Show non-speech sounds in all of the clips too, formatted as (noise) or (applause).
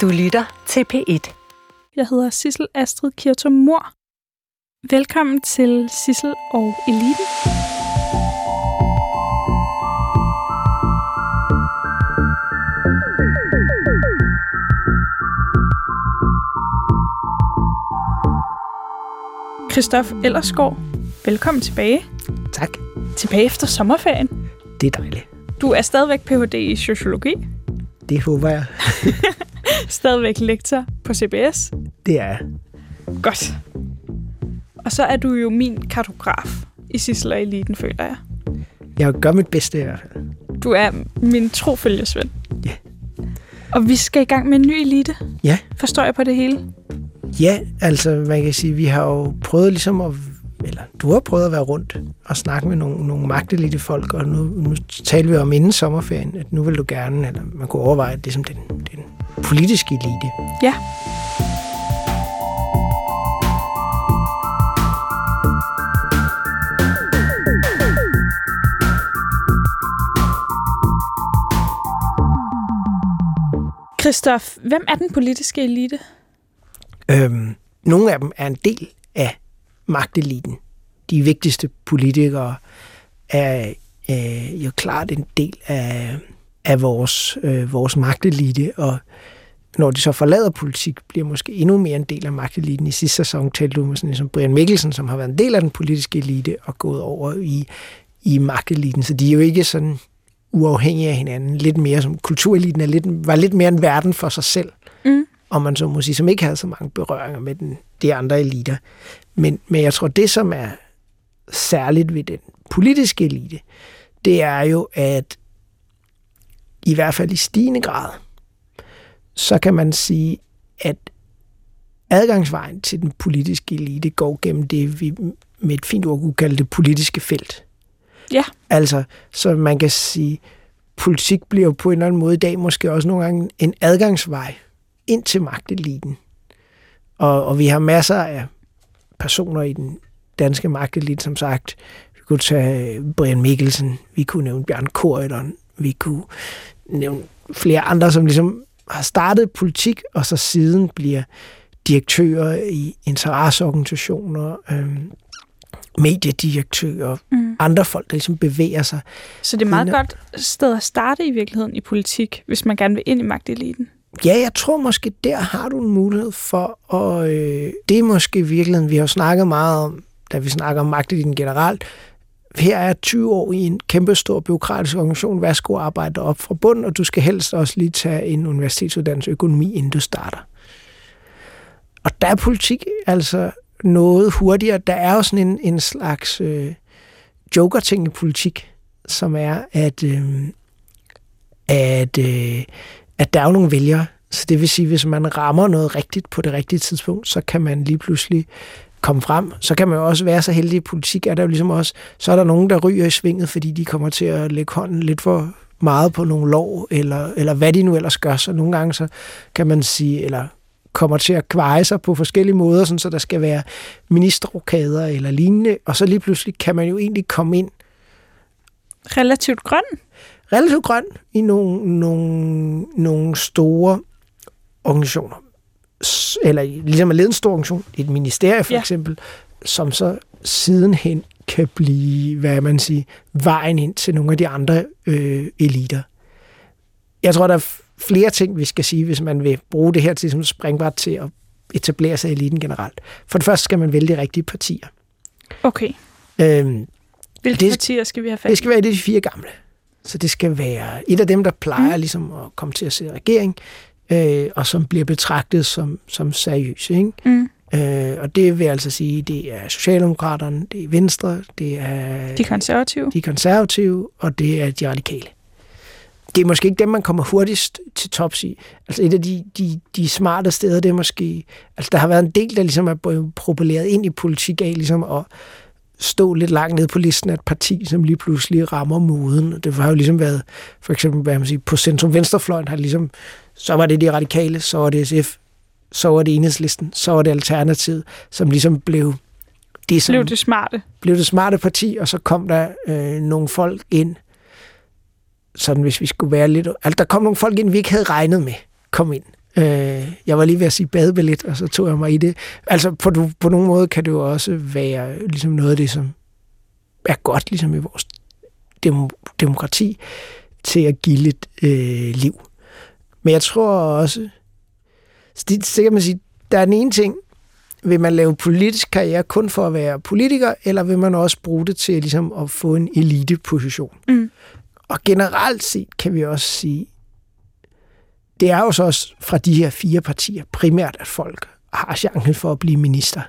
Du lytter til P1. Jeg hedder Sissel Astrid Kirtum Mor. Velkommen til Sissel og Eliten. Christoph Ellersgaard, velkommen tilbage. Tak. Tilbage efter sommerferien. Det er dejligt. Du er stadigvæk Ph.D. i sociologi. Det håber jeg. (laughs) Stadigvæk lektor på CBS. Det er. Godt. Og så er du jo min kartograf i Sissel og Eliten, føler jeg. Jeg gør mit bedste i hvert fald. Du er min trofølgesvend. Ja. Og vi skal i gang med en ny elite. Ja. Forstår jeg på det hele? Ja, altså man kan sige, vi har jo prøvet ligesom at, eller du har prøvet at være rundt og snakke med nogle, nogle magtelite folk, og nu, nu taler vi om inden sommerferien, at nu vil du gerne, eller man kunne overveje det som den, den politiske elite. Ja. Christoph, hvem er den politiske elite? Øhm, nogle af dem er en del af magteliten. De vigtigste politikere er øh, jo klart en del af, af vores, øh, vores magtelite, og når de så forlader politik, bliver måske endnu mere en del af magteliten. I sidste sæson talte du med sådan en som Brian Mikkelsen, som har været en del af den politiske elite og gået over i, i magteliten. Så de er jo ikke sådan uafhængige af hinanden. Lidt mere som kultureliten er lidt, var lidt mere en verden for sig selv. Mm. Og man så må sige, som ikke havde så mange berøringer med den, de andre eliter. Men, men jeg tror, det som er særligt ved den politiske elite, det er jo, at i hvert fald i stigende grad, så kan man sige, at adgangsvejen til den politiske elite går gennem det, vi med et fint ord kunne kalde det politiske felt. Ja. Altså, så man kan sige, politik bliver på en eller anden måde i dag måske også nogle gange en adgangsvej ind til magteliten. Og, og vi har masser af personer i den danske magtelit, som sagt. Vi kunne tage Brian Mikkelsen, vi kunne nævne Bjørn Korydon, vi kunne nævne flere andre, som ligesom har startet politik, og så siden bliver direktører i interesseorganisationer, øhm, mediedirektører, Mm. andre folk, der ligesom bevæger sig. Så det er meget godt sted at starte i virkeligheden i politik, hvis man gerne vil ind i magteliten. Ja, jeg tror måske, der har du en mulighed for, og øh, det er måske i virkeligheden, vi har snakket meget om, da vi snakker om magteliten generelt, her er 20 år i en kæmpestor byråkratisk organisation, værsgo arbejde op fra bunden, og du skal helst også lige tage en universitetsuddannelse økonomi, inden du starter. Og der er politik altså noget hurtigere. Der er jo sådan en, en slags øh, joker-ting i politik, som er, at, øh, at, øh, at der er jo nogle vælgere. Så det vil sige, hvis man rammer noget rigtigt på det rigtige tidspunkt, så kan man lige pludselig komme frem. Så kan man jo også være så heldig i politik, at der jo ligesom også, så er der nogen, der ryger i svinget, fordi de kommer til at lægge hånden lidt for meget på nogle lov, eller, eller hvad de nu ellers gør. Så nogle gange så kan man sige, eller kommer til at kveje sig på forskellige måder, sådan så der skal være ministerrokader eller lignende, og så lige pludselig kan man jo egentlig komme ind Relativt grøn. relativt grøn i nogle, nogle, nogle store organisationer. Eller ligesom at lede en stor organisation, et ministerie for Ja. eksempel, som så sidenhen kan blive, hvad man siger, vejen ind til nogle af de andre øh, eliter. Jeg tror, der er flere ting, vi skal sige, hvis man vil bruge det her til som springbræt til at etablere sig i eliten generelt. For det første skal man vælge de rigtige partier. Okay. Øhm, Hvilke Det- partier skal vi have fat i? det skal være de fire gamle. Så det skal være et af dem, der plejer mm. ligesom at komme til at se regering, øh, og som bliver betragtet som, som seriøse. Ikke? Mm. Øh, og det vil altså sige, det er Socialdemokraterne, det er Venstre, det er De konservative. de konservative, og det er de radikale. Det er måske ikke dem, man kommer hurtigst til tops i. Altså et af de, de, de smarte steder, det er måske... Altså der har været en del, der ligesom er propelleret ind i politik af, ligesom at stå lidt langt nede på listen af et parti, som lige pludselig rammer moden. Det har jo ligesom været, for eksempel, hvad man siger, på centrum-venstrefløjen har det ligesom, så var det de radikale, så var det SF, så var det enhedslisten, så var det Alternativet, som ligesom blev det, som Blev det smarte. blev det smarte parti, og så kom der øh, nogle folk ind, sådan hvis vi skulle være lidt... Altså, der kom nogle folk ind, vi ikke havde regnet med, kom ind. Øh, jeg var lige ved at sige badebillet, og så tog jeg mig i det. Altså på, på nogen måde kan det jo også være ligesom noget af det, som er godt ligesom i vores dem, demokrati, til at give lidt øh, liv. Men jeg tror også, så kan man sige, der er den ene ting, vil man lave politisk karriere kun for at være politiker, eller vil man også bruge det til ligesom at få en eliteposition? Mm. Og generelt set kan vi også sige, det er jo så også fra de her fire partier primært, at folk har chancen for at blive minister.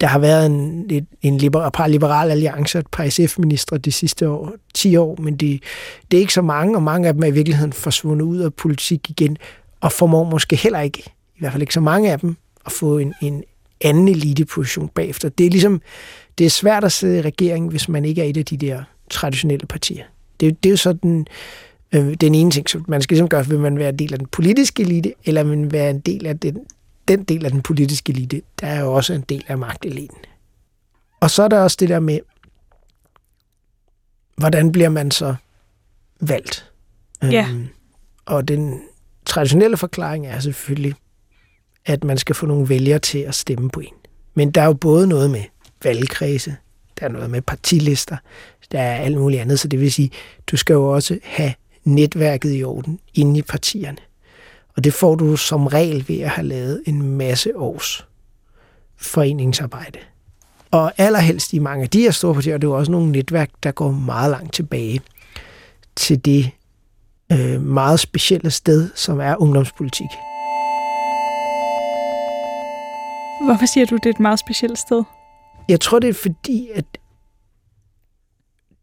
Der har været en, en, en liberal, par liberal alliance, et par SF-ministre de sidste år, 10 år, men det, det er ikke så mange, og mange af dem er i virkeligheden forsvundet ud af politik igen, og formår måske heller ikke, i hvert fald ikke så mange af dem, at få en, en anden eliteposition bagefter. Det er ligesom, det er svært at sidde i regeringen, hvis man ikke er et af de der traditionelle partier. Det, det er jo sådan øh, den ene ting, som man skal ligesom gøre, vil man være en del af den politiske elite, eller vil man være en del af den, den del af den politiske elite, der er jo også en del af magteliten. Og så er der også det der med, hvordan bliver man så valgt? Ja. Øhm, og den traditionelle forklaring er selvfølgelig, at man skal få nogle vælgere til at stemme på en. Men der er jo både noget med valgkredse, der er noget med partilister, der er alt muligt andet, så det vil sige, du skal jo også have netværket i orden inde i partierne. Og det får du som regel ved at have lavet en masse års foreningsarbejde. Og allerhelst i mange af de her store partier, det er jo også nogle netværk, der går meget langt tilbage til det øh, meget specielle sted, som er ungdomspolitik. Hvorfor siger du, det er et meget specielt sted? Jeg tror, det er fordi, at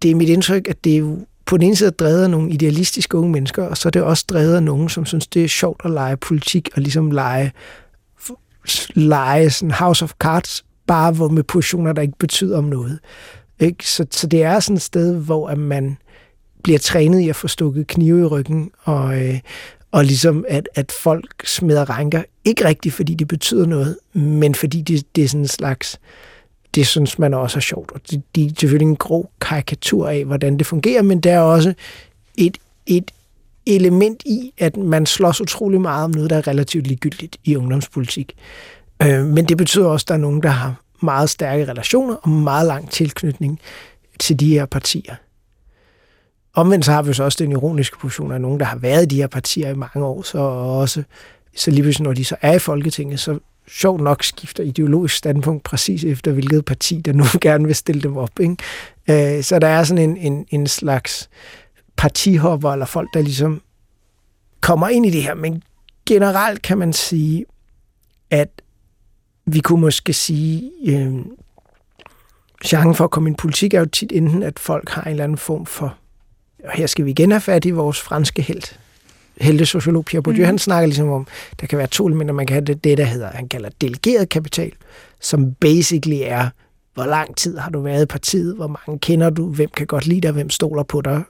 det er mit indtryk, at det er jo på den ene side drevet af nogle idealistiske unge mennesker, og så er det også drevet af nogen, som synes, det er sjovt at lege politik, og ligesom lege, lege sådan House of Cards, bare hvor med positioner, der ikke betyder om noget. Ikke? Så, så det er sådan et sted, hvor at man bliver trænet i at få stukket knive i ryggen, og, øh, og ligesom at, at folk smider ranker, ikke rigtigt fordi det betyder noget, men fordi det, det er sådan en slags, det synes man også er sjovt. Og det, det er selvfølgelig en grov karikatur af, hvordan det fungerer, men der er også et, et element i, at man slås utrolig meget om noget, der er relativt ligegyldigt i ungdomspolitik. Øh, men det betyder også, at der er nogen, der har meget stærke relationer og meget lang tilknytning til de her partier. Omvendt så har vi så også den ironiske position af nogen, der har været i de her partier i mange år, så også så lige pludselig, når de så er i Folketinget, så sjovt nok skifter ideologisk standpunkt præcis efter, hvilket parti, der nu (laughs) gerne vil stille dem op. Ikke? Øh, så der er sådan en, en, en slags partihopper, eller folk, der ligesom kommer ind i det her. Men generelt kan man sige, at vi kunne måske sige, øh, chancen for at komme ind i politik er jo tit enten, at folk har en eller anden form for og her skal vi igen have fat i vores franske held, sociolog Pierre Bourdieu, mm. han snakker ligesom om, der kan være to elementer, man kan have det, det, der hedder, han kalder delegeret kapital, som basically er, hvor lang tid har du været i partiet, hvor mange kender du, hvem kan godt lide dig, hvem stoler på dig.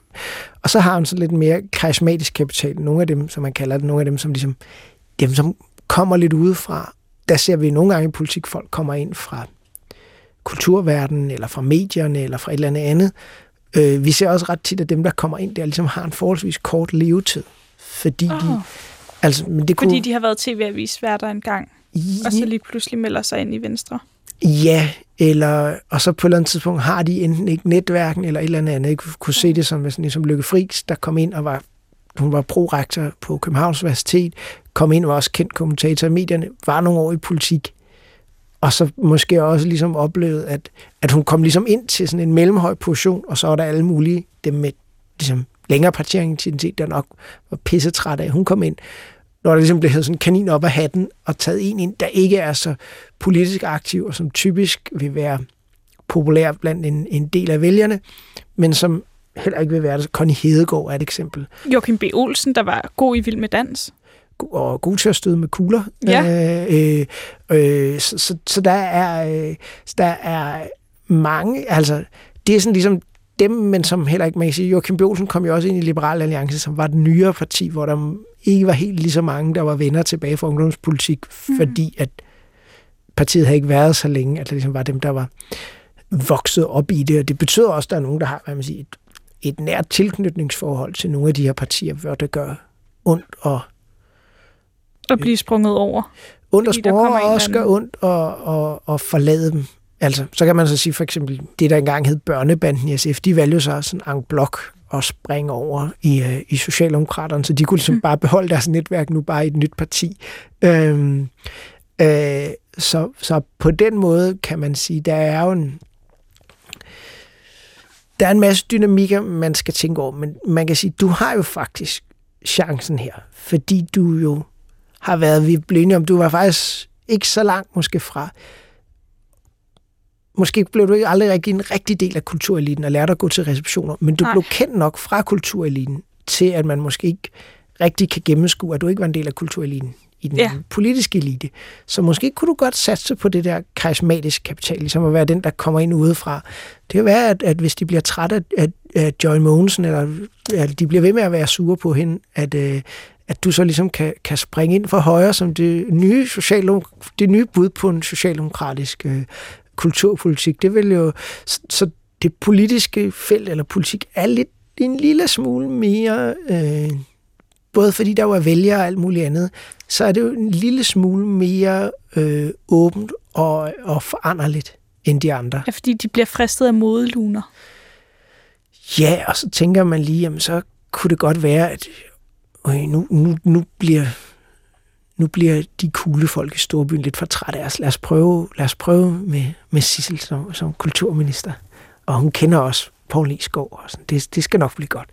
Og så har han så lidt mere karismatisk kapital, nogle af dem, som man kalder det, nogle af dem, som ligesom, dem, som kommer lidt udefra. Der ser vi nogle gange i politik, folk kommer ind fra kulturverdenen, eller fra medierne, eller fra et eller andet andet, Øh, vi ser også ret tit, at dem, der kommer ind der, ligesom har en forholdsvis kort levetid. Fordi oh. de... Altså, men det kunne... Fordi de har været tv-avis værter engang, ja. og så lige pludselig melder sig ind i Venstre. Ja, eller, og så på et eller andet tidspunkt har de enten ikke netværken eller et eller andet andet. Jeg kunne se det som, sådan, som Lykke Friis, der kom ind og var, hun var prorektor på Københavns Universitet, kom ind og var også kendt kommentator i medierne, var nogle år i politik, og så måske også ligesom oplevet, at, at hun kom ligesom ind til sådan en mellemhøj position, og så var der alle mulige, dem med ligesom længere partieringsidentitet, der nok var pissetræt af. Hun kom ind, når der ligesom blev sådan en kanin op af hatten, og taget en ind, der ikke er så politisk aktiv, og som typisk vil være populær blandt en, en del af vælgerne, men som heller ikke vil være det. Connie Hedegaard er et eksempel. Joachim B. Olsen, der var god i Vild med Dans og god til at støde med kugler. Ja. Øh, øh, så, så, så der er, øh, der er mange, altså det er sådan ligesom dem, men som heller ikke, man kan sige, Joachim Bjørnsen kom jo også ind i Liberal Alliance, som var et nyere parti, hvor der ikke var helt lige så mange, der var venner tilbage fra ungdomspolitik, mm. fordi at partiet havde ikke været så længe, at det ligesom var dem, der var vokset op i det, og det betyder også, at der er nogen, der har hvad man siger, et, et nært tilknytningsforhold til nogle af de her partier, hvor det gør ondt og At blive sprunget over. Ondt og sprunget over også gør ondt og, og, og forlade dem. Altså, så kan man så sige for eksempel, det der engang hed børnebanden i SF, de valgte så sådan en blok at springe over i, uh, i Socialdemokraterne, så de kunne ligesom mm. bare beholde deres netværk nu bare i et nyt parti. Øhm, øh, så, så på den måde kan man sige, der er jo en, der er en masse dynamikker, man skal tænke over, men man kan sige, du har jo faktisk chancen her, fordi du jo har været, vi blev enige om, du var faktisk ikke så langt måske fra, måske blev du ikke aldrig rigtig en rigtig del af kultureliten og lærte at gå til receptioner, men du Nej. blev kendt nok fra kultureliten til, at man måske ikke rigtig kan gennemskue, at du ikke var en del af kultureliten i den ja. politiske elite. Så måske kunne du godt satse på det der karismatiske kapital, ligesom at være den, der kommer ind udefra. Det kan være, at, at hvis de bliver trætte af, af, af Joy Mogensen, eller at de bliver ved med at være sure på hende, at, øh, at du så ligesom kan, kan springe ind for højre som det nye, det nye bud på en socialdemokratisk øh, kulturpolitik. Det vil jo... Så det politiske felt eller politik er lidt en lille smule mere... Øh, både fordi der var vælgere og alt muligt andet, så er det jo en lille smule mere øh, åbent og, og foranderligt end de andre. Ja, fordi de bliver fristet af modeluner. Ja, og så tænker man lige, jamen så kunne det godt være, at øh, nu, nu, nu bliver nu bliver de kugle folk i Storbyen lidt for trætte af os. Lad os prøve, lad os prøve med, med Sissel som, som kulturminister. Og hun kender også Poul Skov. Og sådan. Det, det skal nok blive godt.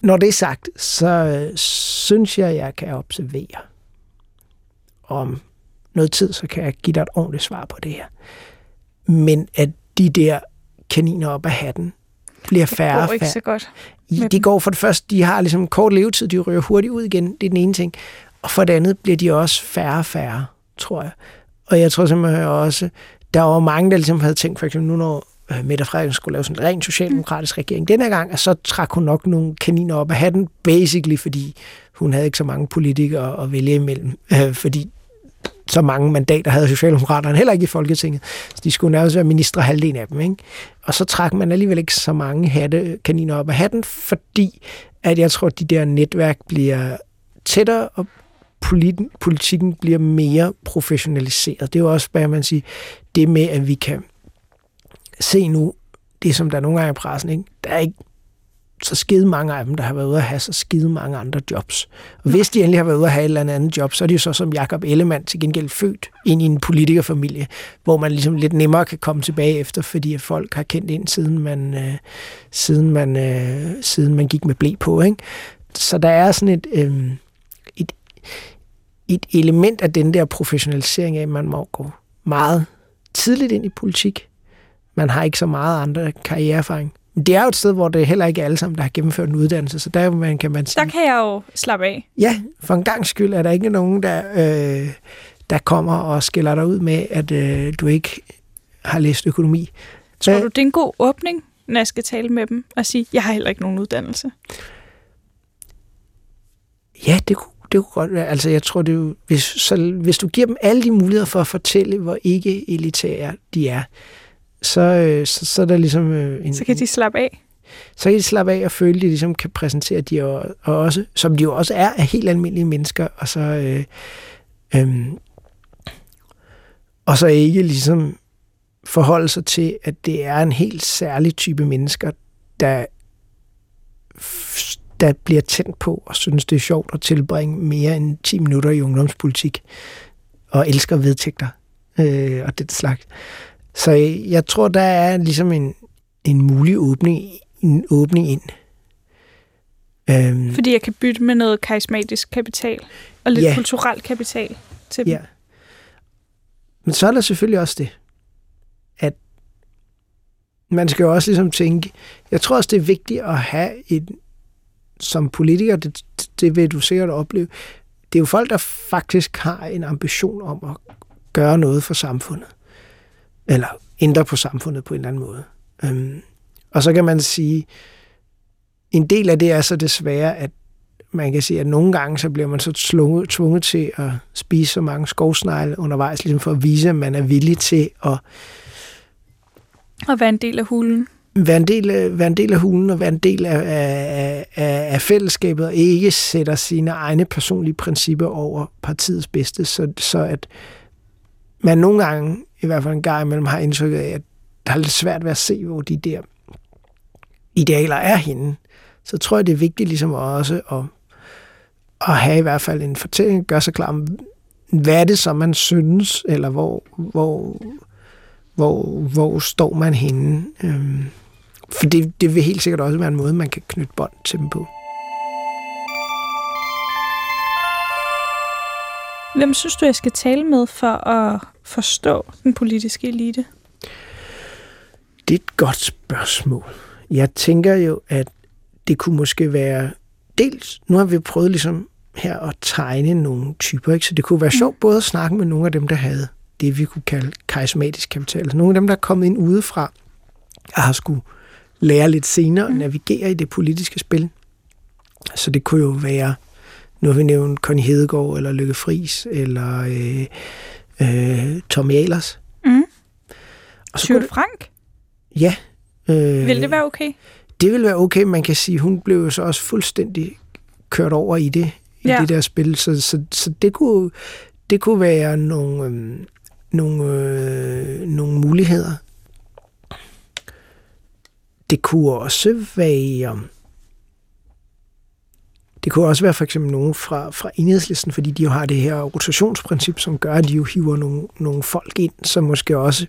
Når det er sagt, så øh, synes jeg, jeg kan observere, om noget tid, så kan jeg give dig et ordentligt svar på det her. Men at de der kaniner op af hatten bliver færre det går ikke så godt. De går for det første, de har ligesom kort levetid, de ryger hurtigt ud igen, det er den ene ting. Og for det andet bliver de også færre og færre, tror jeg. Og jeg tror simpelthen også, der var mange, der ligesom havde tænkt, for eksempel nu når øh, Mette Frederiksen skulle lave sådan en ren socialdemokratisk regering denne gang, og så trak hun nok nogle kaniner op af hatten, basically fordi hun havde ikke så mange politikere at vælge imellem, øh, fordi så mange mandater havde Socialdemokraterne heller ikke i Folketinget. Så de skulle nærmest være ministre halvdelen af dem. Ikke? Og så trak man alligevel ikke så mange hatte, kaniner op af hatten, fordi at jeg tror, at de der netværk bliver tættere, og politikken bliver mere professionaliseret. Det er jo også, hvad man siger, det med, at vi kan se nu, det som der nogle gange i pressen, ikke? der er ikke så skide mange af dem, der har været ude at have så skide mange andre jobs. Og hvis de endelig har været ude at have et eller andet job, så er de jo så som Jakob Ellemann til gengæld født ind i en politikerfamilie, hvor man ligesom lidt nemmere kan komme tilbage efter, fordi at folk har kendt ind, siden man, øh, siden man, øh, siden man gik med blæ på. Ikke? Så der er sådan et, øh, et, et element af den der professionalisering af, at man må gå meget tidligt ind i politik. Man har ikke så meget andre karriereerfaring. Men det er jo et sted, hvor det heller ikke er alle sammen, der har gennemført en uddannelse, så der man, kan man sige... Der kan jeg jo slappe af. Ja, for en gang skyld er der ikke nogen, der, øh, der kommer og skiller dig ud med, at øh, du ikke har læst økonomi. Tror du, det er en god åbning, når jeg skal tale med dem og sige, jeg har heller ikke nogen uddannelse? Ja, det kunne, det kunne godt være. Altså, jeg tror, det er hvis, så, hvis du giver dem alle de muligheder for at fortælle, hvor ikke elitære de er, så, øh, så, så er der ligesom... Øh, en, så kan de slappe af? Så kan de slappe af og føle, at de ligesom kan præsentere de og, og også, som de jo også er, af helt almindelige mennesker, og så, øh, øh, og så ikke ligesom forholde sig til, at det er en helt særlig type mennesker, der, der bliver tændt på og synes, det er sjovt at tilbringe mere end 10 minutter i ungdomspolitik og elsker vedtægter øh, og det slags. Så jeg tror, der er ligesom en, en mulig åbning, en åbning ind. Øhm, Fordi jeg kan bytte med noget karismatisk kapital og lidt ja. kulturel kapital til dem. Ja. Men så er der selvfølgelig også det, at man skal jo også ligesom tænke, jeg tror også, det er vigtigt at have et, som politiker, det, det vil du sikkert opleve, det er jo folk, der faktisk har en ambition om at gøre noget for samfundet eller ændre på samfundet på en eller anden måde. Øhm, og så kan man sige, en del af det er så desværre, at man kan sige, at nogle gange så bliver man så tvunget, tvunget til at spise så mange skovsnegle undervejs, ligesom for at vise, at man er villig til at... At være en del af hulen være en del af, være en del af hulen og være en del af, af, af, af fællesskabet og ikke sætter sine egne personlige principper over partiets bedste, så, så at man nogle gange, i hvert fald en gang imellem, har indtryk af, at der er lidt svært ved at se, hvor de der idealer er henne. Så tror jeg, det er vigtigt ligesom også at, at have i hvert fald en fortælling, gør sig klar hvad er det så, man synes, eller hvor, hvor, hvor, hvor står man henne? Øhm, for det, det vil helt sikkert også være en måde, man kan knytte bånd til dem på. Hvem synes du, jeg skal tale med for at forstå den politiske elite? Det er et godt spørgsmål. Jeg tænker jo, at det kunne måske være... Dels, nu har vi prøvet ligesom her at tegne nogle typer, ikke? så det kunne være sjovt mm. både at snakke med nogle af dem, der havde det, vi kunne kalde karismatisk kapital. Altså nogle af dem, der er kommet ind udefra og har skulle lære lidt senere at mm. navigere i det politiske spil. Så det kunne jo være, nu har vi nævnt Connie Hedegaard, eller Lykke Friis, eller øh, øh, Tom Jalers. Mm. Og så Frank? Ja. Øh, vil det være okay? Det vil være okay, man kan sige, hun blev jo så også fuldstændig kørt over i det, i ja. det der spil, så, så, så det, kunne, det kunne være nogle, øh, nogle, øh, nogle muligheder. Det kunne også være... Um, det kunne også være for eksempel nogen fra, fra enhedslisten, fordi de jo har det her rotationsprincip, som gør, at de jo hiver nogle, nogle folk ind, som måske også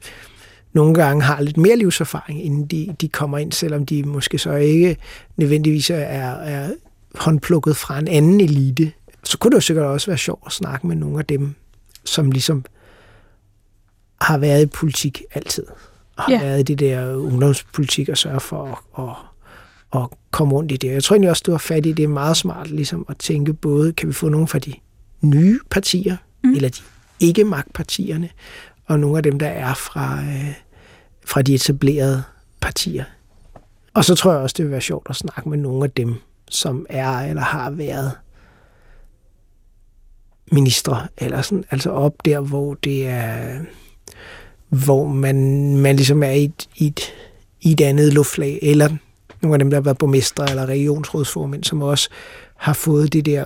nogle gange har lidt mere livserfaring, inden de, de kommer ind, selvom de måske så ikke nødvendigvis er, er håndplukket fra en anden elite. Så kunne det jo sikkert også være sjovt at snakke med nogle af dem, som ligesom har været i politik altid. Og har ja. været i det der ungdomspolitik og sørge for at, at, at komme rundt i det. Jeg tror egentlig også, du har fat i det er meget smart ligesom at tænke både, kan vi få nogle fra de nye partier, mm. eller de ikke-magtpartierne, og nogle af dem, der er fra, øh, fra de etablerede partier. Og så tror jeg også, det vil være sjovt at snakke med nogle af dem, som er eller har været ministre, eller sådan, altså op der, hvor det er, hvor man, man ligesom er i et, i, et, i et andet luftlag, eller nogle af dem, der har været borgmestre eller regionsrådsformænd, som også har fået det der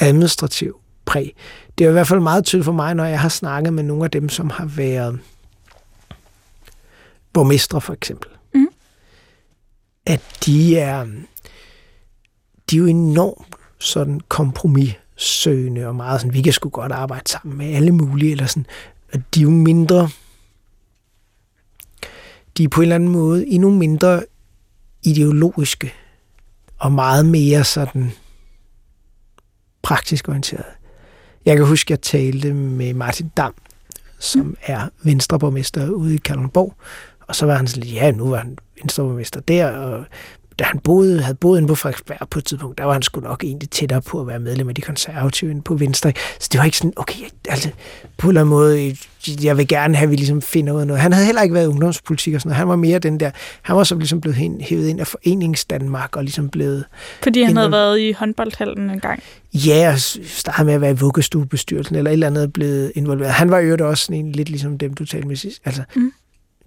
administrativ præg. Det er i hvert fald meget tydeligt for mig, når jeg har snakket med nogle af dem, som har været borgmestre for eksempel. Mm. At de er, de er jo enormt sådan kompromissøgende og meget sådan, vi kan sgu godt arbejde sammen med alle mulige, eller sådan, at de er jo mindre, de er på en eller anden måde endnu mindre ideologiske og meget mere sådan praktisk orienteret. Jeg kan huske, at jeg talte med Martin Dam, som mm. er venstreborgmester ude i Kalundborg, og så var han sådan lidt, ja, nu var han venstreborgmester der, og da han boede, havde boet inde på Frederiksberg på et tidspunkt, der var han sgu nok egentlig tættere på at være medlem af de konservative end på Venstre. Så det var ikke sådan, okay, altså på en eller anden måde, jeg vil gerne have, at vi ligesom finder ud af noget. Han havde heller ikke været ungdomspolitik og sådan noget. Han var mere den der, han var så ligesom blevet hævet ind af Foreningsdanmark og ligesom blevet... Fordi han havde været i håndboldhallen en gang? Ja, og startede med at være i vuggestuebestyrelsen eller et eller andet blevet involveret. Han var jo også sådan en lidt ligesom dem, du talte med sidst. Altså, mm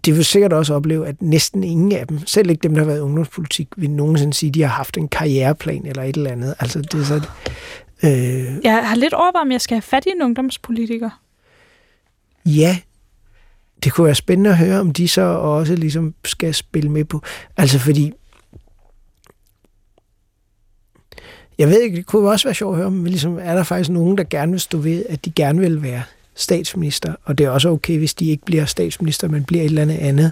de vil sikkert også opleve, at næsten ingen af dem, selv ikke dem, der har været i ungdomspolitik, vil nogensinde sige, at de har haft en karriereplan eller et eller andet. Altså, det er så, øh... Jeg har lidt overvejet, om jeg skal have fat i en ungdomspolitiker. Ja, det kunne være spændende at høre, om de så også ligesom skal spille med på. Altså fordi, jeg ved ikke, det kunne også være sjovt at høre, men ligesom, er der faktisk nogen, der gerne vil stå ved, at de gerne vil være statsminister, og det er også okay, hvis de ikke bliver statsminister, men bliver et eller andet andet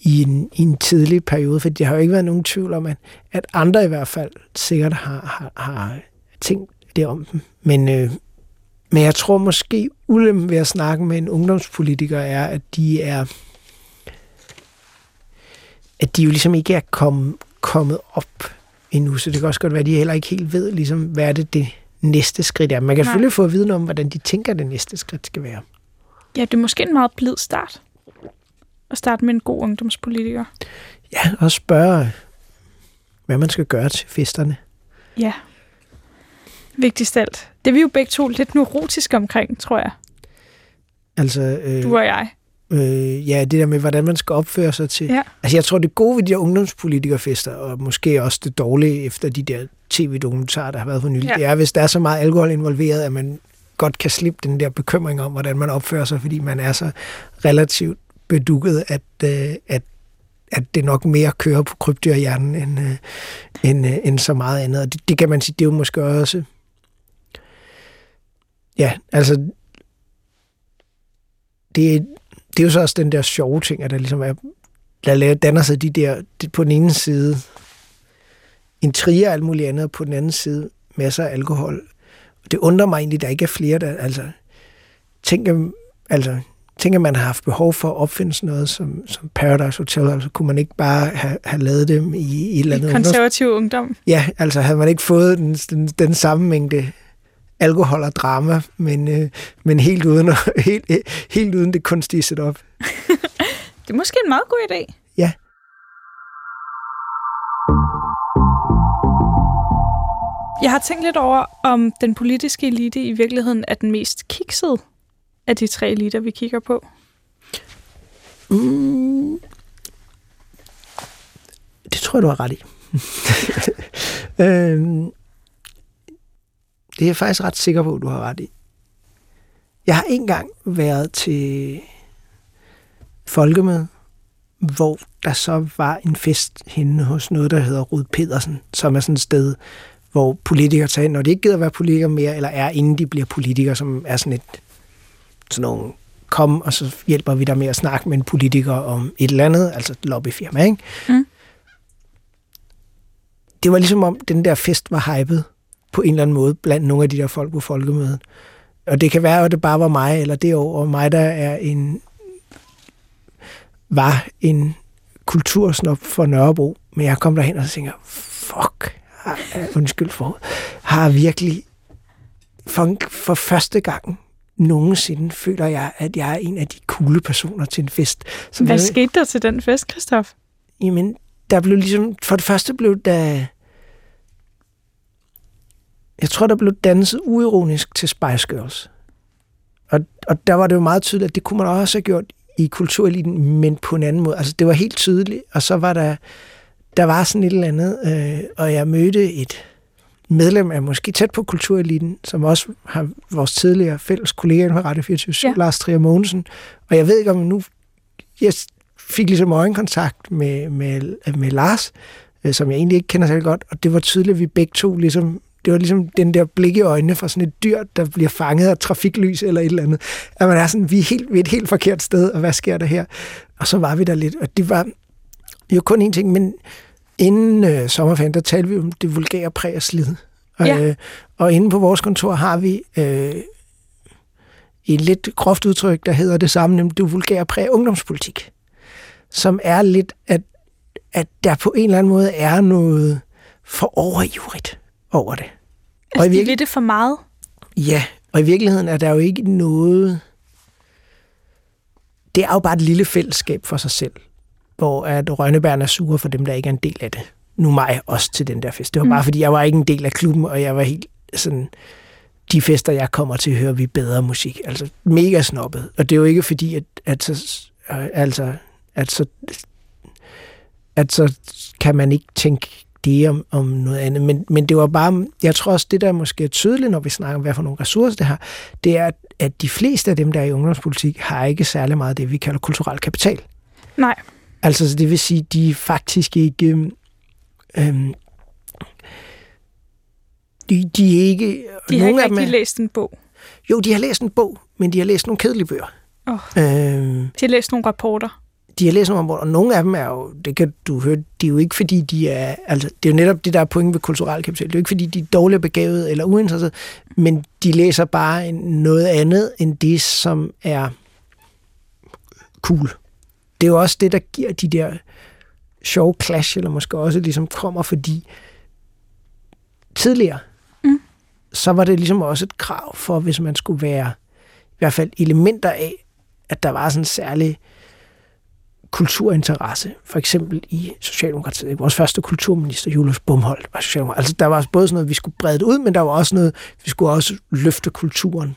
i en, i en tidlig periode, for det har jo ikke været nogen tvivl om, at, at andre i hvert fald sikkert har, har, har tænkt det om dem. Men, øh, men jeg tror måske, ulempen ved at snakke med en ungdomspolitiker er, at de er at de jo ligesom ikke er kom, kommet op endnu, så det kan også godt være, at de heller ikke helt ved, ligesom, hvad er det, det næste skridt er. Man kan Nej. selvfølgelig få at vide om, hvordan de tænker, at det næste skridt skal være. Ja, det er måske en meget blid start. At starte med en god ungdomspolitiker. Ja, og spørge, hvad man skal gøre til festerne. Ja. Vigtigst alt. Det er vi jo begge to lidt neurotiske omkring, tror jeg. Altså, øh, du og jeg. Øh, ja, det der med, hvordan man skal opføre sig til. Ja. Altså, jeg tror, det gode ved de der ungdomspolitikerfester, og måske også det dårlige efter de der tv-dokumentarer, der har været for nylig, Ja. det er, hvis der er så meget alkohol involveret, at man godt kan slippe den der bekymring om, hvordan man opfører sig, fordi man er så relativt bedukket, at, øh, at, at det nok mere kører på krybdyrhjernen, end, øh, end, øh, end så meget andet. Og det, det kan man sige, det er jo måske også... Ja, altså... Det, det er jo så også den der sjove ting, at der ligesom er... Der laver- danner sig de der... Det, på den ene side intriger og alt muligt andet, og på den anden side masser af alkohol. Det undrer mig egentlig, at der ikke er flere, der... Altså, tænk, at- altså, tænk, at man har haft behov for at opfinde sådan noget som, som Paradise Hotel. Altså, kunne man ikke bare have, have lavet dem i, i et eller andet Konservativ ungdom. Ja, altså havde man ikke fået den, den, den samme mængde alkohol og drama, men, øh, men helt, uden, (laughs) helt, helt uden det kunstige setup. (laughs) Det er måske en meget god idé. Ja. Jeg har tænkt lidt over, om den politiske elite i virkeligheden er den mest kiksede af de tre eliter, vi kigger på. Mm. Det tror jeg, du har ret i. (laughs) øhm, det er jeg faktisk ret sikker på, du har ret i. Jeg har engang været til folkemøde, hvor der så var en fest henne hos noget, der hedder Rud Pedersen, som er sådan et sted, hvor politikere tager ind, når de ikke gider være politikere mere, eller er inden de bliver politikere, som er sådan et sådan nogle kom, og så hjælper vi dig med at snakke med en politiker om et eller andet, altså et lobbyfirma, ikke? Mm. Det var ligesom om, den der fest var hypet på en eller anden måde blandt nogle af de der folk på folkemødet. Og det kan være, at det bare var mig, eller det og mig, der er en var en kultursnop for Nørrebro, men jeg kom derhen og så tænker, fuck, har, undskyld for, har virkelig for, for første gang nogensinde føler jeg, at jeg er en af de coole personer til en fest. Som Hvad jeg- skete der til den fest, Christoph? Jamen, der blev ligesom, for det første blev der, jeg tror, der blev danset uironisk til Spice Girls. Og, og der var det jo meget tydeligt, at det kunne man også have gjort i kultureliten, men på en anden måde. Altså, det var helt tydeligt, og så var der, der var sådan et eller andet, øh, og jeg mødte et medlem af måske tæt på kultureliten, som også har vores tidligere fælles kollega på Radio 24 Ja. ja. Lars Trier Mogensen. Og jeg ved ikke, om nu... Jeg fik ligesom øjenkontakt med, med, med Lars, øh, som jeg egentlig ikke kender særlig godt, og det var tydeligt, at vi begge to ligesom det var ligesom den der blik i øjnene fra sådan et dyr, der bliver fanget af trafiklys eller et eller andet. At man er sådan, vi er, helt, vi er et helt forkert sted, og hvad sker der her? Og så var vi der lidt, og det var jo kun en ting, men inden øh, sommerferien, der talte vi om det vulgære præg og slid. Og, Ja. øh, og inde på vores kontor har vi øh, et lidt groft udtryk, der hedder det samme, nemlig det vulgære præg ungdomspolitik. Som er lidt, at, at der på en eller anden måde er noget for overivrigt over det. Og Altså, i de virke- vil det for meget. Ja, og i virkeligheden er der jo ikke noget... Det er jo bare et lille fællesskab for sig selv, hvor at Rønnebæren er sure for dem, der ikke er en del af det. Nu mig også til den der fest. Det var Mm. bare, fordi jeg var ikke en del af klubben, og jeg var helt sådan... De fester, jeg kommer til, hører vi bedre musik. Altså mega snobbet. Og det er jo ikke fordi, at, at så, øh, altså, at så, at så kan man ikke tænke det om, om noget andet. Men, men det var bare, jeg tror også, det der måske er tydeligt, når vi snakker om, hvad for nogle ressourcer det har, det er, at, de fleste af dem, der er i ungdomspolitik, har ikke særlig meget det, vi kalder kulturel kapital. Nej. Altså, så det vil sige, de er faktisk ikke... øhm, Øhm, de, de er ikke... De har ikke rigtig er, læst en bog. Jo, de har læst en bog, men de har læst nogle kedelige bøger. Åh. Øhm, De har læst nogle rapporter. De nogle rapporter, og nogle af dem er jo, det kan du høre, de er jo ikke fordi, de er, altså, det er jo netop det, der er pointen ved kulturel kapital. Det er jo ikke fordi, de er dårligt begavet eller uinteresserede, men de læser bare noget andet end det, som er cool. Det er jo også det, der giver de der sjove clash, eller måske også ligesom kommer, fordi tidligere, Mm. så var det ligesom også et krav for, hvis man skulle være i hvert fald elementer af, at der var sådan en særlig kulturinteresse, for eksempel i Socialdemokratiet. Vores første kulturminister, Julius Bumholdt, var Socialdemokrat. Altså, der var både sådan noget, vi skulle brede det ud, men der var også noget, vi skulle også løfte kulturen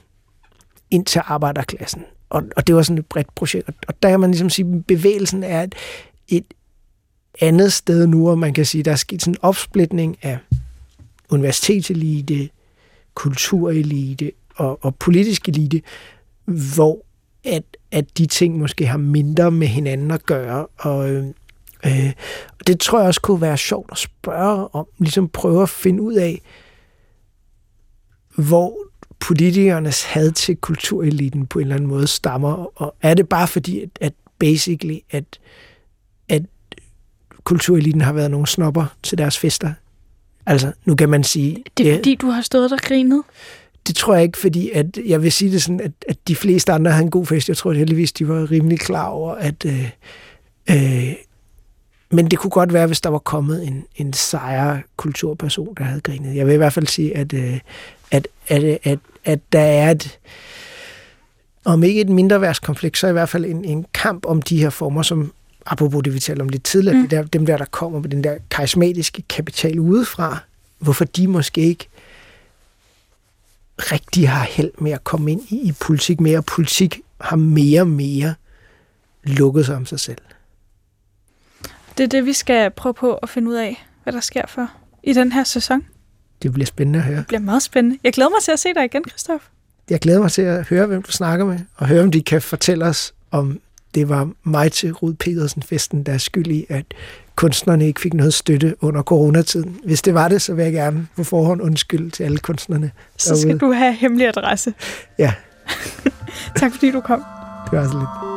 ind til arbejderklassen. og, og det var sådan et bredt projekt. Og der kan man ligesom sige, at bevægelsen er et, et andet sted nu, og man kan sige, der er sket sådan en opsplitning af universitetselite, kulturelite og, og politisk elite, hvor at, at de ting måske har mindre med hinanden at gøre. Og, øh, øh, og det tror jeg også kunne være sjovt at spørge om, ligesom prøve at finde ud af, hvor politikernes had til kultureliten på en eller anden måde stammer. Og er det bare fordi, at, at basically, at, at kultureliten har været nogle snopper til deres fester? Altså, nu kan man sige... Det er fordi, du har stået og grinet? Det tror jeg ikke, fordi at, jeg vil sige det sådan, at, at de fleste andre havde en god fest. Jeg tror at heldigvis, de var rimelig klar over, at... Øh, øh, men det kunne godt være, hvis der var kommet en, en sejre kulturperson, der havde grinet. Jeg vil i hvert fald sige, at, øh, at, at, at, at der er et, om ikke et mindre værtskonflikt, så i hvert fald en, en kamp om de her former, som apropos det, vi talte om lidt tidligere, mm. der, dem der, der kommer med den der karismatiske kapital udefra, hvorfor de måske ikke rigtig har held med at komme ind i, i politik mere. Politik har mere og mere lukket sig om sig selv. Det er det, vi skal prøve på at finde ud af, hvad der sker for i den her sæson. Det bliver spændende at høre. Det bliver meget spændende. Jeg glæder mig til at se dig igen, Christoph. Jeg glæder mig til at høre, hvem du snakker med, og høre, om de kan fortælle os, om det var mig til Rud Pedersen-festen, der er skyld i, at kunstnerne ikke fik noget støtte under coronatiden. Hvis det var det, så vil jeg gerne på forhånd undskylde til alle kunstnerne. Så skal derude. du have hemmelig adresse. Ja. (laughs) tak fordi du kom. Det var så lidt.